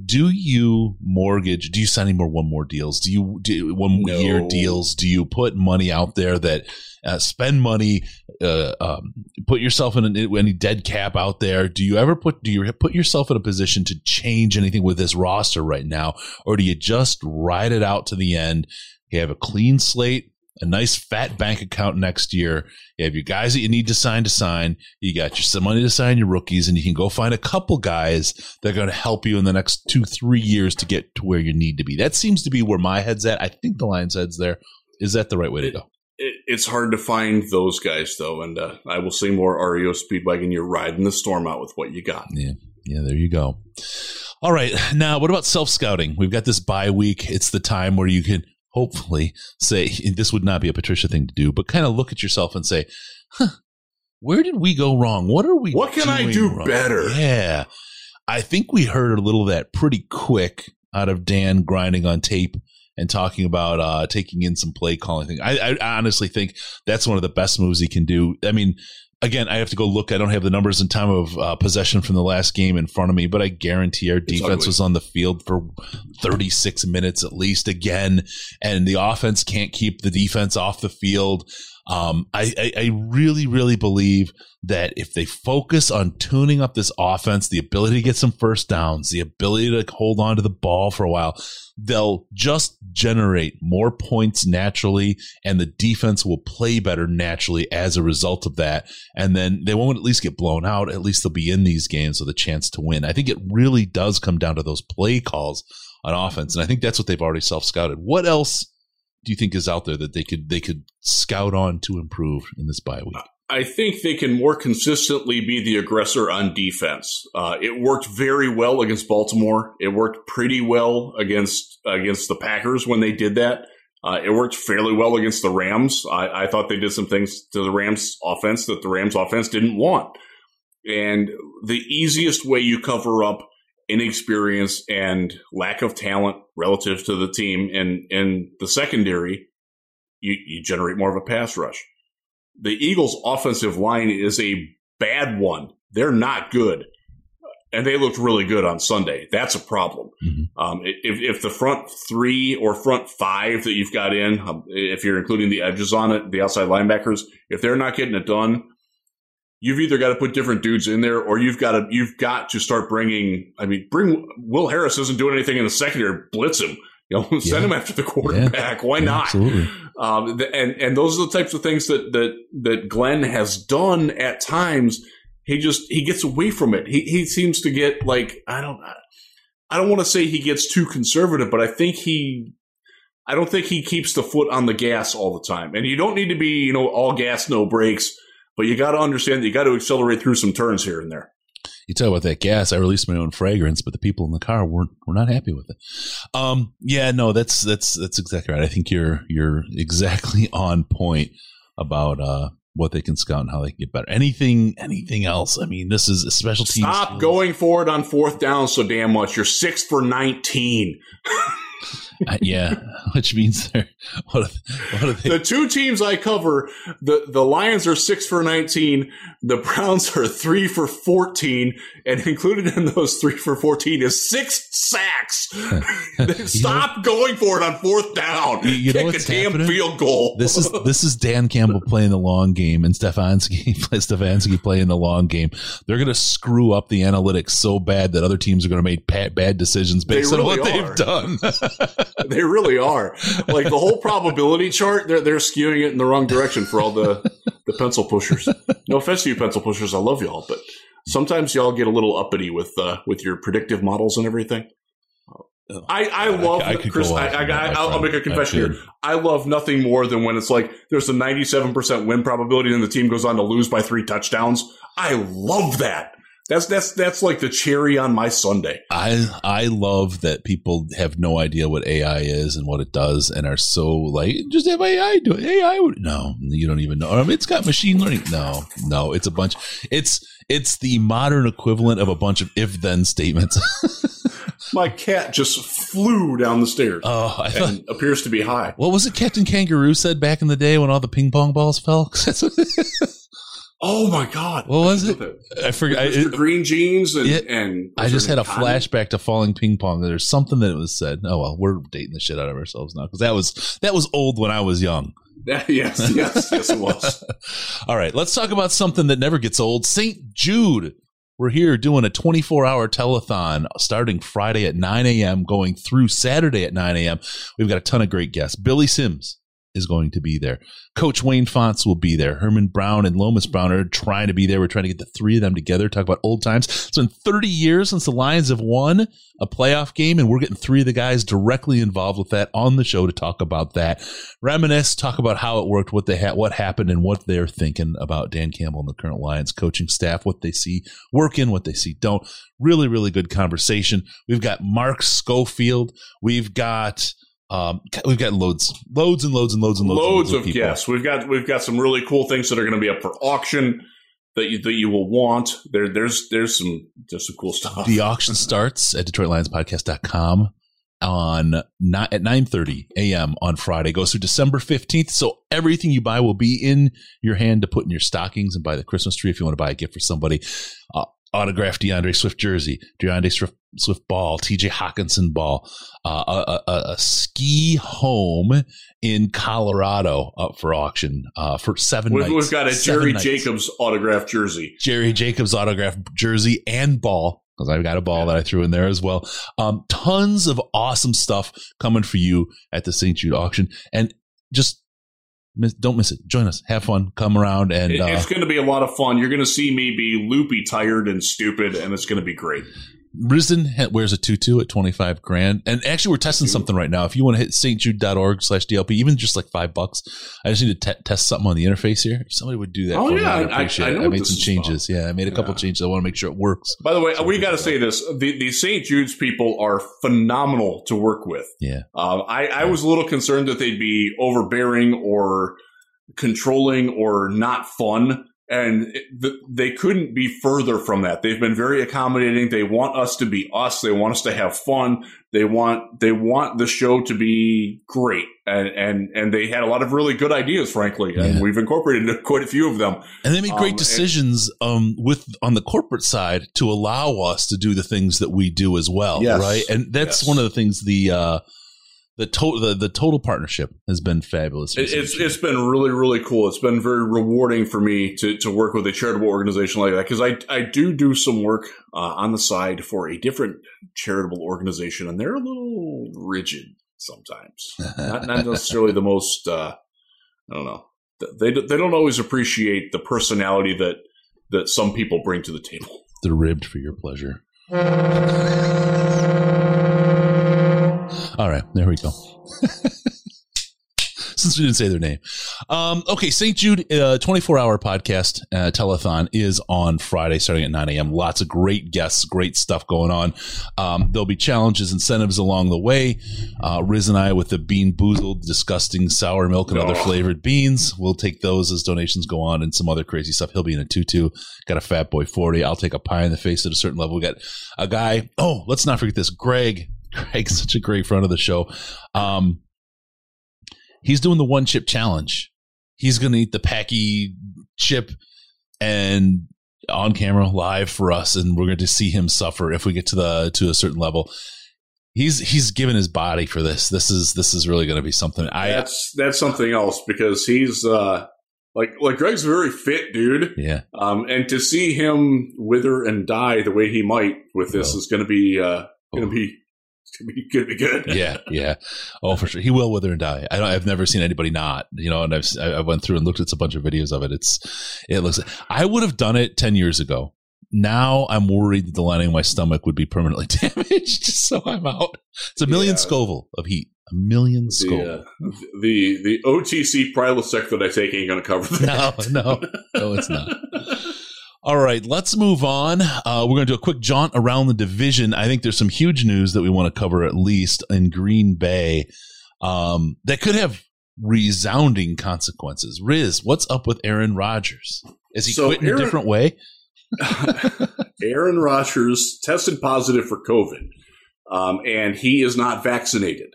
B: do you mortgage do you sign any more one more deals? Do you do one no. year deals? Do you put money out there that uh, spend money uh, um, put yourself in an, any dead cap out there? Do you ever put do you put yourself in a position to change anything with this roster right now? Or do you just ride it out to the end? You have a clean slate a nice fat bank account next year. You have your guys that you need to sign to sign. You got your some money to sign your rookies, and you can go find a couple guys that are going to help you in the next two, three years to get to where you need to be. That seems to be where my head's at. I think the Lions' head's there. Is that the right way to go?
C: it's hard to find those guys though, and uh, I will say more REO Speedwagon. You're riding the storm out with what you got.
B: Yeah, yeah. There you go. All right. Now, what about self scouting? We've got this bye week. It's the time where you can hopefully say <laughs> this would not be a Patricia thing to do, but kind of look at yourself and say, huh, where did we go wrong? What are we
C: What can I do
B: wrong?
C: better?
B: Yeah. I think we heard a little of that pretty quick out of Dan grinding on tape and talking about uh, taking in some play calling thing. I, I honestly think that's one of the best moves he can do. I mean, again, I have to go look. I don't have the numbers in time of uh, possession from the last game in front of me, but I guarantee our defense was on the field for 36 minutes at least again, and the offense can't keep the defense off the field. Um, I, I, I really, really believe that if they focus on tuning up this offense, the ability to get some first downs, the ability to hold on to the ball for a while, they'll just generate more points naturally, and the defense will play better naturally as a result of that. And then they won't at least get blown out. At least they'll be in these games with a chance to win. I think it really does come down to those play calls on offense, and I think that's what they've already self scouted. What else? Do you think is out there that they could they could scout on to improve in this bye week?
C: I think they can more consistently be the aggressor on defense. Uh, it worked very well against Baltimore. It worked pretty well against against the Packers when they did that. Uh, it worked fairly well against the Rams. I, I, thought they did some things to the Rams offense that the Rams offense didn't want. And the easiest way you cover up inexperience and lack of talent relative to the team and in the secondary, you, you generate more of a pass rush. The Eagles' offensive line is a bad one. They're not good and they looked really good on Sunday. That's a problem. Mm-hmm. Um, if, if, the front three or front five that you've got in, um, if you're including the edges on it, the outside linebackers, if they're not getting it done, you've either got to put different dudes in there, or you've got to you've got to start bringing. I mean, bring Will Harris isn't doing anything in the secondary. Blitz him. You know, <laughs> send yeah. him after the quarterback. Yeah. Why not? Absolutely. Um, and and those are the types of things that that that Glenn has done at times he just he gets away from it. He he seems to get like I don't I don't want to say he gets too conservative, but I think he I don't think he keeps the foot on the gas all the time. And you don't need to be, you know, all gas no brakes, but you got to understand that you got to accelerate through some turns here and there.
B: You talk about that gas. I released my own fragrance, but the people in the car weren't were not happy with it. Um, yeah, no, that's that's that's exactly right. I think you're you're exactly <laughs> on point about uh, what they can scout and how they can get better. Anything, anything else? I mean, this is a special team.
C: Stop skills. going forward on fourth down so damn much. You're six for nineteen. <laughs>
B: uh, yeah, <laughs> which means they're what are, what are they?
C: The two teams I cover, the the Lions are six for nineteen. The Browns are three for fourteen, and <laughs> included in those three for fourteen is six sacks. <laughs> Stop know, going for it on fourth down. You, you Kick know what's a damn happening? field goal.
B: This is this is Dan Campbell playing the long game and Stefanski Stefanski playing the long game. They're going to screw up the analytics so bad that other teams are going to make bad decisions based really on what are. they've done. <laughs>
C: they really are. Like the whole probability chart, they're they're skewing it in the wrong direction for all the the pencil pushers. No offense to you, pencil pushers. I love y'all, but sometimes y'all get a little uppity with uh, with your predictive models and everything. I, I love I, I Chris. I, I, will make a confession here. I love nothing more than when it's like there's a 97% win probability and the team goes on to lose by three touchdowns. I love that. That's that's that's like the cherry on my Sunday.
B: I I love that people have no idea what AI is and what it does, and are so like just have AI do it. AI would no, you don't even know. I mean, it's got machine learning. No, no, it's a bunch. It's it's the modern equivalent of a bunch of if then statements. <laughs>
C: my cat just flew down the stairs.
B: Oh, I thought,
C: appears to be high.
B: What was it Captain Kangaroo said back in the day when all the ping pong balls fell? <laughs>
C: Oh my God!
B: What was it?
C: I forgot. It, green jeans and, it, and
B: I just had a flashback to falling ping pong. There's something that was said. Oh well, we're dating the shit out of ourselves now because that was that was old when I was young. <laughs>
C: yes, yes, yes, it was. <laughs>
B: All right, let's talk about something that never gets old. St. Jude. We're here doing a 24 hour telethon starting Friday at 9 a.m., going through Saturday at 9 a.m. We've got a ton of great guests. Billy Sims, is going to be there. Coach Wayne Fontes will be there. Herman Brown and Lomas Brown are trying to be there. We're trying to get the three of them together, talk about old times. It's been 30 years since the Lions have won a playoff game, and we're getting three of the guys directly involved with that on the show to talk about that. Reminisce, talk about how it worked, what they had, what happened, and what they're thinking about Dan Campbell and the current Lions coaching staff, what they see working, what they see don't. Really, really good conversation. We've got Mark Schofield. We've got um, we've got loads, loads and loads and loads and loads,
C: loads, of, of guests. We've got we've got some really cool things that are going to be up for auction that you that you will want. There there's there's some there's some cool stuff.
B: The auction starts at DetroitLionsPodcast.com on not at 9:30 a.m. on Friday. Goes through December 15th. So everything you buy will be in your hand to put in your stockings and buy the Christmas tree if you want to buy a gift for somebody. Uh, autographed D'Andre Swift jersey, D'Andre Swift, Swift ball, TJ Hockenson ball, uh, a, a, a, ski home in Colorado up for auction uh, for 7
C: we've,
B: nights.
C: We've got a Jerry nights. Jacobs autographed jersey.
B: Jerry Jacobs autographed jersey and ball. Because I've got a ball that I threw in there as well. Um, tons of awesome stuff coming for you at the St. Jude auction. And just Miss, don't miss it. Join us. Have fun. Come around and
C: uh, it's going to be a lot of fun. You're going to see me be loopy, tired, and stupid, and it's going to be great.
B: Risdon wears a tutu at 25 grand. And actually, we're testing something right now. If you want to hit stjude.org slash DLP, even just like five bucks, I just need to te- test something on the interface here. If somebody would do that
C: Oh,
B: for me,
C: yeah,
B: I'd
C: I- I
B: appreciate
C: know
B: it. I made some changes. Yeah, I made a couple
C: Yeah.
B: changes. I want to make sure it works.
C: By the way, we got to say this: the the St. Jude's people are phenomenal to work with.
B: Yeah.
C: Um, I, I was a little concerned that they'd be overbearing or controlling or not fun. And it, th- they couldn't be further from that. They've been very accommodating. They want us to be us. They want us to have fun. They want they want the show to be great. And and and they had a lot of really good ideas, frankly. And
B: Yeah.
C: we've incorporated <laughs> quite a few of them.
B: And they made
C: Um,
B: great
C: and-
B: decisions um, with on the corporate side to allow us to do the things that we do as well,
C: Yes.
B: right? And that's
C: Yes.
B: one of the things the uh, the total the, the total partnership has been fabulous.
C: It, it's it's been really really cool. It's been very rewarding for me to, to work with a charitable organization like that because I I do do some work uh, on the side for a different charitable organization and they're a little rigid sometimes. not not necessarily the most uh, I don't know. They they don't always appreciate the personality that that some people bring to the table.
B: They're ribbed for your pleasure. All right, there we go. <laughs> Since we didn't say their name. Um, okay, St. Jude, uh, 24 hour podcast, uh, telethon is on Friday starting at 9 a.m. Lots of great guests, great stuff going on. Um, there'll be challenges, incentives along the way. Uh, Riz and I with the BeanBoozled, disgusting sour milk and other
C: Oh.
B: flavored beans. We'll take those as donations go on and some other crazy stuff. He'll be in a tutu. Got a fat boy 40. I'll take a pie in the face at a certain level. We got a guy. Oh, let's not forget this. Greg. Greg's <laughs> such a great friend of the show. Um, he's doing the one chip challenge. He's going to eat the Paqui chip and on camera live for us, and we're going to see him suffer if we get to the to a certain level. He's he's given his body for this. This is this is really going to be something. I
C: that's that's something else because he's uh, like like Greg's a very fit dude.
B: yeah
C: Um, and to see him wither and die the way he might with this
B: Oh.
C: is going to be uh, going to be it's going to be to be good.
B: yeah yeah oh for sure he will wither and die. I don't, I've never seen anybody not you know, and I've I I went through and looked at a bunch of videos of it. It's it looks. I would have done it ten years ago. Now I'm worried that the lining of my stomach would be permanently <laughs> damaged, so I'm out. It's a million
C: Yeah.
B: Scoville of heat. A million
C: The,
B: Scoville.
C: uh, the the OTC Prilosec that I take ain't going to cover that.
B: No, no, <laughs> no, it's not. All right, let's move on. Uh, we're going to do a quick jaunt around the division. I think there's some huge news that we want to cover at least in Green Bay um, that could have resounding consequences. Riz, what's up with Aaron Rodgers? Is he
C: So
B: quitting
C: Aaron-
B: a different way? <laughs>
C: Aaron Rodgers tested positive for COVID, um, and he is not vaccinated.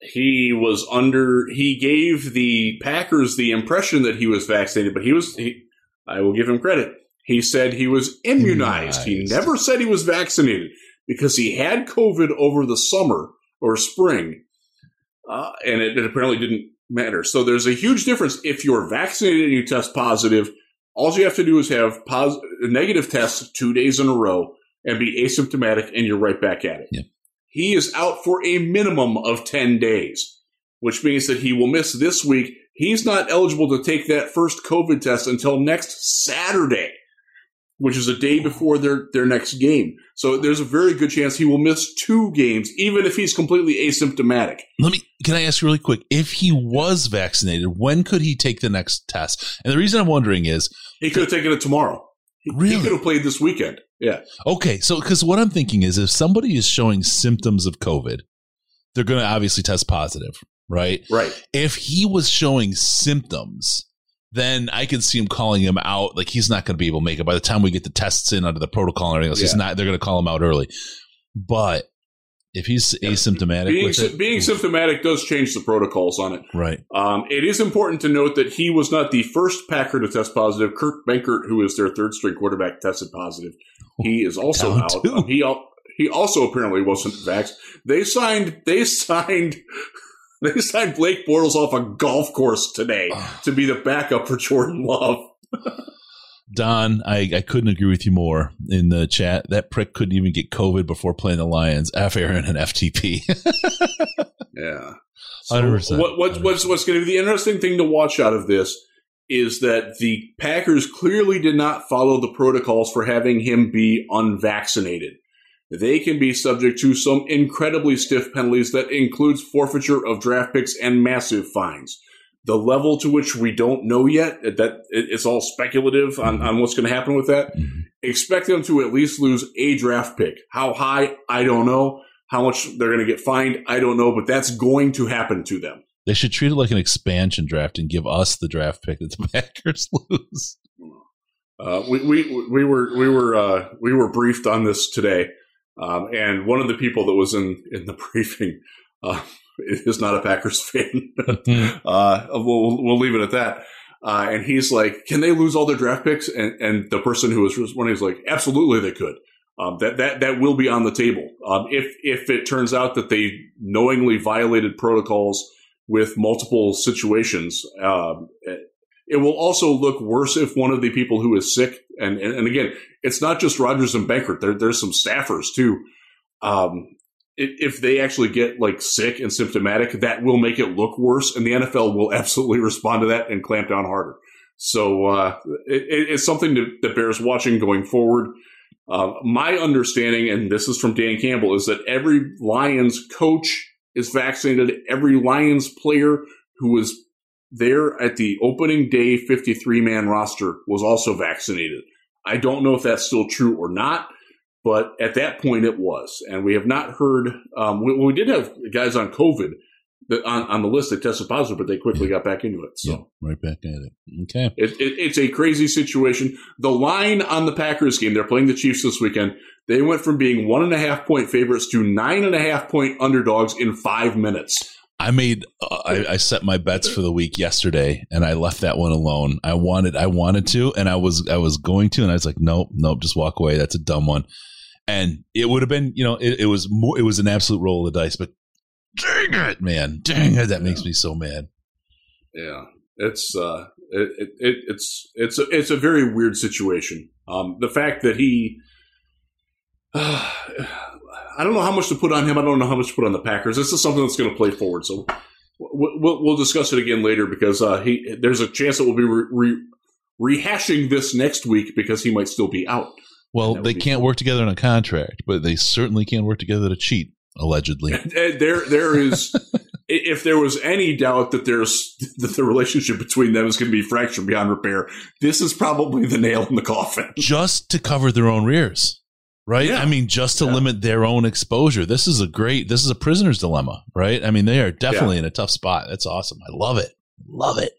C: He was under. He gave the Packers the impression that he was vaccinated, but he was. He, I will give him credit. He said he was immunized. He never said he was vaccinated because he had COVID over the summer or spring, uh, and it, it apparently didn't matter. So there's a huge difference if you're vaccinated and you test positive. All you have to do is have pos- negative tests two days in a row and be asymptomatic, and you're right back at it.
B: Yeah.
C: He is out for a minimum of 10 days, which means that he will miss this week. He's not eligible to take that first COVID test until next Saturday, which is a day before their, their next game. So there's a very good chance he will miss two games, even if he's completely asymptomatic.
B: Let me. Can I ask you really quick? If he was vaccinated, when could he take the next test? And the reason I'm wondering is
C: He could have taken it tomorrow.
B: Really?
C: he could have played this weekend. Yeah.
B: Okay, so because what I'm thinking is if somebody is showing symptoms of COVID, they're going to obviously test positive, right?
C: Right.
B: If he was showing symptoms, then I could see him calling him out. Like he's not going to be able to make it by the time we get the tests in under the protocol and everything else. He's not. They're going to call him out early. But if he's asymptomatic,
C: Being,
B: it,
C: being symptomatic does change the protocols on it.
B: right?
C: Um, it is important to note that he was not the first Packer to test positive. Kurt Benkert, who is their third string quarterback, tested positive. He is also
B: Down
C: out. Um, he he also apparently wasn't vaxxed. They signed they <laughs> signed <laughs> they signed Blake Bortles off a golf course today <sighs> to be the backup for Jordan Love.
B: Don, I, I couldn't agree with you more in the chat. That prick couldn't even get COVID before playing the Lions. F Aaron and FTP. <laughs>
C: Yeah.
B: 100%.
C: What, what, what's what's going to be the interesting thing to watch out of this is that the Packers clearly did not follow the protocols for having him be unvaccinated. They can be subject to some incredibly stiff penalties that includes forfeiture of draft picks and massive fines. The level to which we don't know yet, that it's all speculative on, on what's going to happen with that.
B: Mhm.
C: Expect them to at least lose a draft pick. How high? I don't know. How much they're going to get fined? I don't know, but that's going to happen to them.
B: They should treat it like an expansion draft and give us the draft pick that the <laughs> Packers lose.
C: Uh, we, we we were we were uh, we were briefed on this today, um, and one of the people that was in in the <laughs> briefing uh, is not a Packers fan. <laughs> uh, we'll we'll leave it at that. Uh, and he's like, "Can they lose all their draft picks?" And and the person who was responding is like, "Absolutely, they could. Um, that that that will be on the table. Um, if if it turns out that they knowingly violated protocols with multiple situations." Um, it will also look worse if one of the people who is sick, and and, and again, it's not just Rodgers and Benkert. There, there's some staffers too. Um, if they actually get like sick and symptomatic, that will make it look worse, and the NFL will <laughs> absolutely respond to that and clamp down harder. So uh, it, it- it's something that, that bears watching going forward. Uh, my understanding, and this is from Dan Campbell, is that every Lions coach is vaccinated. Every Lions player who was there at the opening day 53 man roster was also vaccinated. I don't know if that's still true or not, but at that point it was. And we have not heard, um, we, we did have guys on COVID that on, on the list that tested positive, but they quickly got back into it. So
B: Yeah, right back at it. Okay.
C: it, it, it's a crazy situation. The line on the Packers game, they're playing the Chiefs this weekend. They went from being one and a half point favorites to nine and a half point underdogs in five minutes.
B: I made uh, I, I set my bets for the week yesterday, and I left that one alone. I wanted I wanted to, and I was I was going to, and I was like, nope, nope, just walk away. That's a dumb one. And it would have been, you know, it, it was more, it was an absolute roll of the dice. But dang it, man, dang it, that makes me so mad.
C: Yeah, it's uh, it, it, it it's it's a, it's a very weird situation. Um, the fact that he, <sighs> I don't know how much to put on him. I don't know how much to put on the Packers. This is something that's going to play forward. So we'll, we'll, discuss it again later because uh, he there's a chance that we'll be re- re- rehashing this next week because he might still be out.
B: Well, they can't work together on a contract, but they certainly can work together to cheat. Allegedly, <laughs>
C: there there is <laughs> if there was any doubt that there's that the relationship between them is going to be fractured beyond repair, this is probably the nail in the coffin.
B: just to cover their own rears, right?
C: Yeah.
B: I mean, just to
C: Yeah.
B: limit their own exposure. This is a great, this is a prisoner's dilemma, right? I mean, they are definitely in a tough spot. That's awesome. I love it. Love it.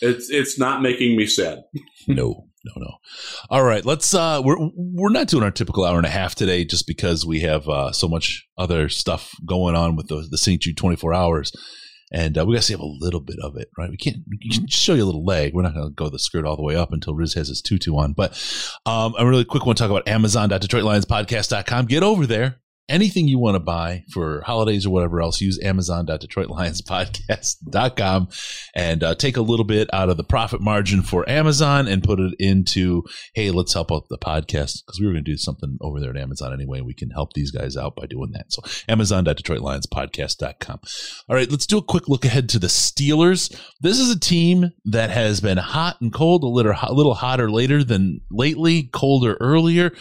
C: It's it's not making me sad. <laughs>
B: No, no, no. All right, let's. uh We're we're not doing our typical hour and a half today, just because we have uh so much other stuff going on with the the St. Jude twenty four hours, and uh, we got to save a little bit of it, right? We can't we can show you a little leg. We're not going to go the skirt all the way up until Riz has his tutu on. But um, a really quick one: to talk about Amazon.DetroitLionsPodcast.com. Get over there. Anything you want to buy for holidays or whatever else, use Amazon.DetroitLionsPodcast.com and uh, take a little bit out of the profit margin for Amazon and put it into, hey, let's help out the podcast because we were going to do something over there at Amazon anyway. We can help these guys out by doing that. So Amazon.DetroitLionsPodcast.com. All right, let's do a quick look ahead to the Steelers. This is a team that has been hot and cold, a little, a little hotter later than lately, colder earlier.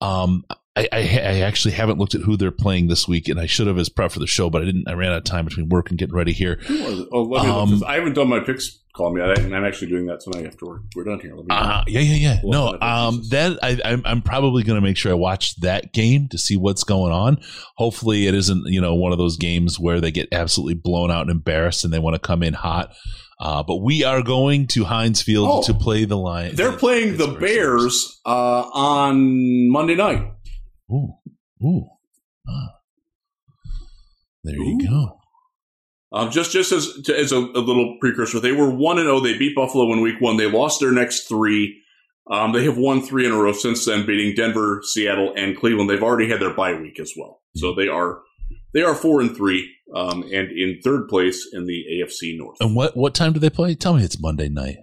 B: Um, I, I, I actually haven't looked at who they're playing this week, and I should have as prep for the show, but I didn't. I ran out of time between work and getting ready here.
C: Oh, let me
B: Um,
C: I haven't done my picks column yet. I, I'm actually doing that tonight after we're, we're done here. Let me
B: Uh, yeah, yeah, yeah.
C: Well,
B: No, um, that I, I'm, I'm probably going to make sure I watch that game to see what's going on. Hopefully, it isn't you know one of those games where they get absolutely blown out and embarrassed and they want to come in hot. Uh, but we are going to Heinz Field
C: Oh.
B: to play the Lions.
C: They're playing the Bears uh, on Monday night.
B: Ooh, ooh. Ah. There you go.
C: Um, just just as as a, a little precursor, they were one and zero. They beat Buffalo in Week One. They lost their next three. Um, they have won three in a row since then, beating Denver, Seattle, and Cleveland. They've already had their bye week as well, so they are they are four and three, um, and in third place in the AFC North.
B: And what what time do they play? Tell me it's Monday night.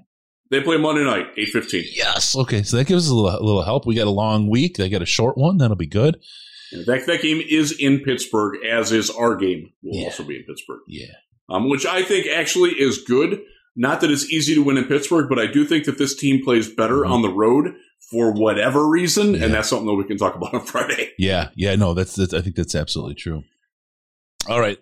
C: They play Monday night, eight fifteen.
B: Yes. Okay, so that gives us a little, a little help. We got a long week. They got a short one. That'll be good.
C: That that game is in Pittsburgh, as is our game. Will
B: Yeah.
C: also be in Pittsburgh.
B: Yeah.
C: um, which I think actually is good. Not that it's easy to win in Pittsburgh, but I do think that this team plays better
B: Mhm.
C: on the road for whatever reason, yeah. and that's something that we can talk about on <laughs> Friday.
B: Yeah, yeah, no, that's, that's I think that's absolutely true. All right,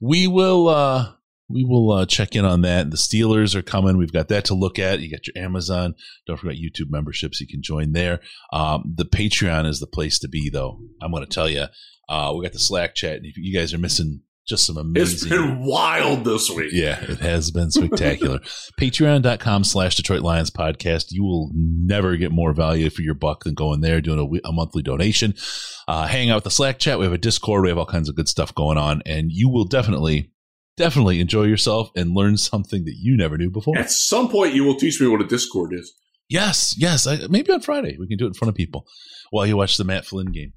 B: we will uh we will uh, check in on that. The Steelers are coming. We've got that to look at. You got your Amazon. Don't forget YouTube memberships. You can join there. Um, the Patreon is the place to be, though. I'm going to tell you. Uh, we got the Slack chat, and if you guys are missing just some amazing.
C: It's been wild this week.
B: Yeah, it has been spectacular. <laughs> Patreon.com slash Detroit Lions podcast. You will never get more value for your buck than going there, doing a, a monthly donation. Uh, hang out with the Slack chat. We have a Discord. We have all kinds of good stuff going on, and you will definitely definitely enjoy yourself and learn something that you never knew before.
C: At some point, you will teach me what a Discord is.
B: Yes, yes. I, maybe on Friday we can do it in front of people while you watch the Matt Flynn game.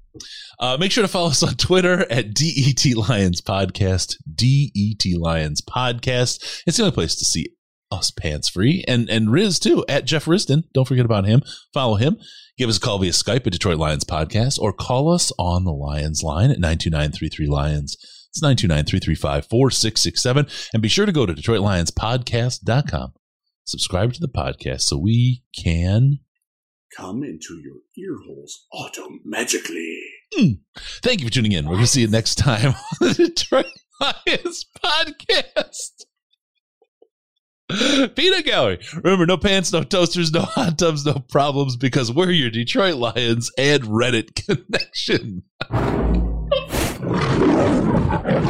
B: Uh, make sure to follow us on Twitter at DET Lions Podcast. DET Lions Podcast. It's the only place to see us pants free and and Riz too at Jeff Risdon. Don't forget about him. Follow him. Give us a call via Skype at Detroit Lions Podcast or call us on the Lions line at 929 Lions. It's 929-335-4667. And be sure to go to DetroitLionsPodcast.com. Subscribe to the podcast so we can
C: come into your ear holes automagically.
B: Mm. Thank you for tuning in. We're going to see you next time <laughs> on the Detroit Lions podcast. <laughs> Peanut Gallery. Remember, no pants, no toasters, no hot tubs, no problems because we're your Detroit Lions and Reddit <laughs> connection.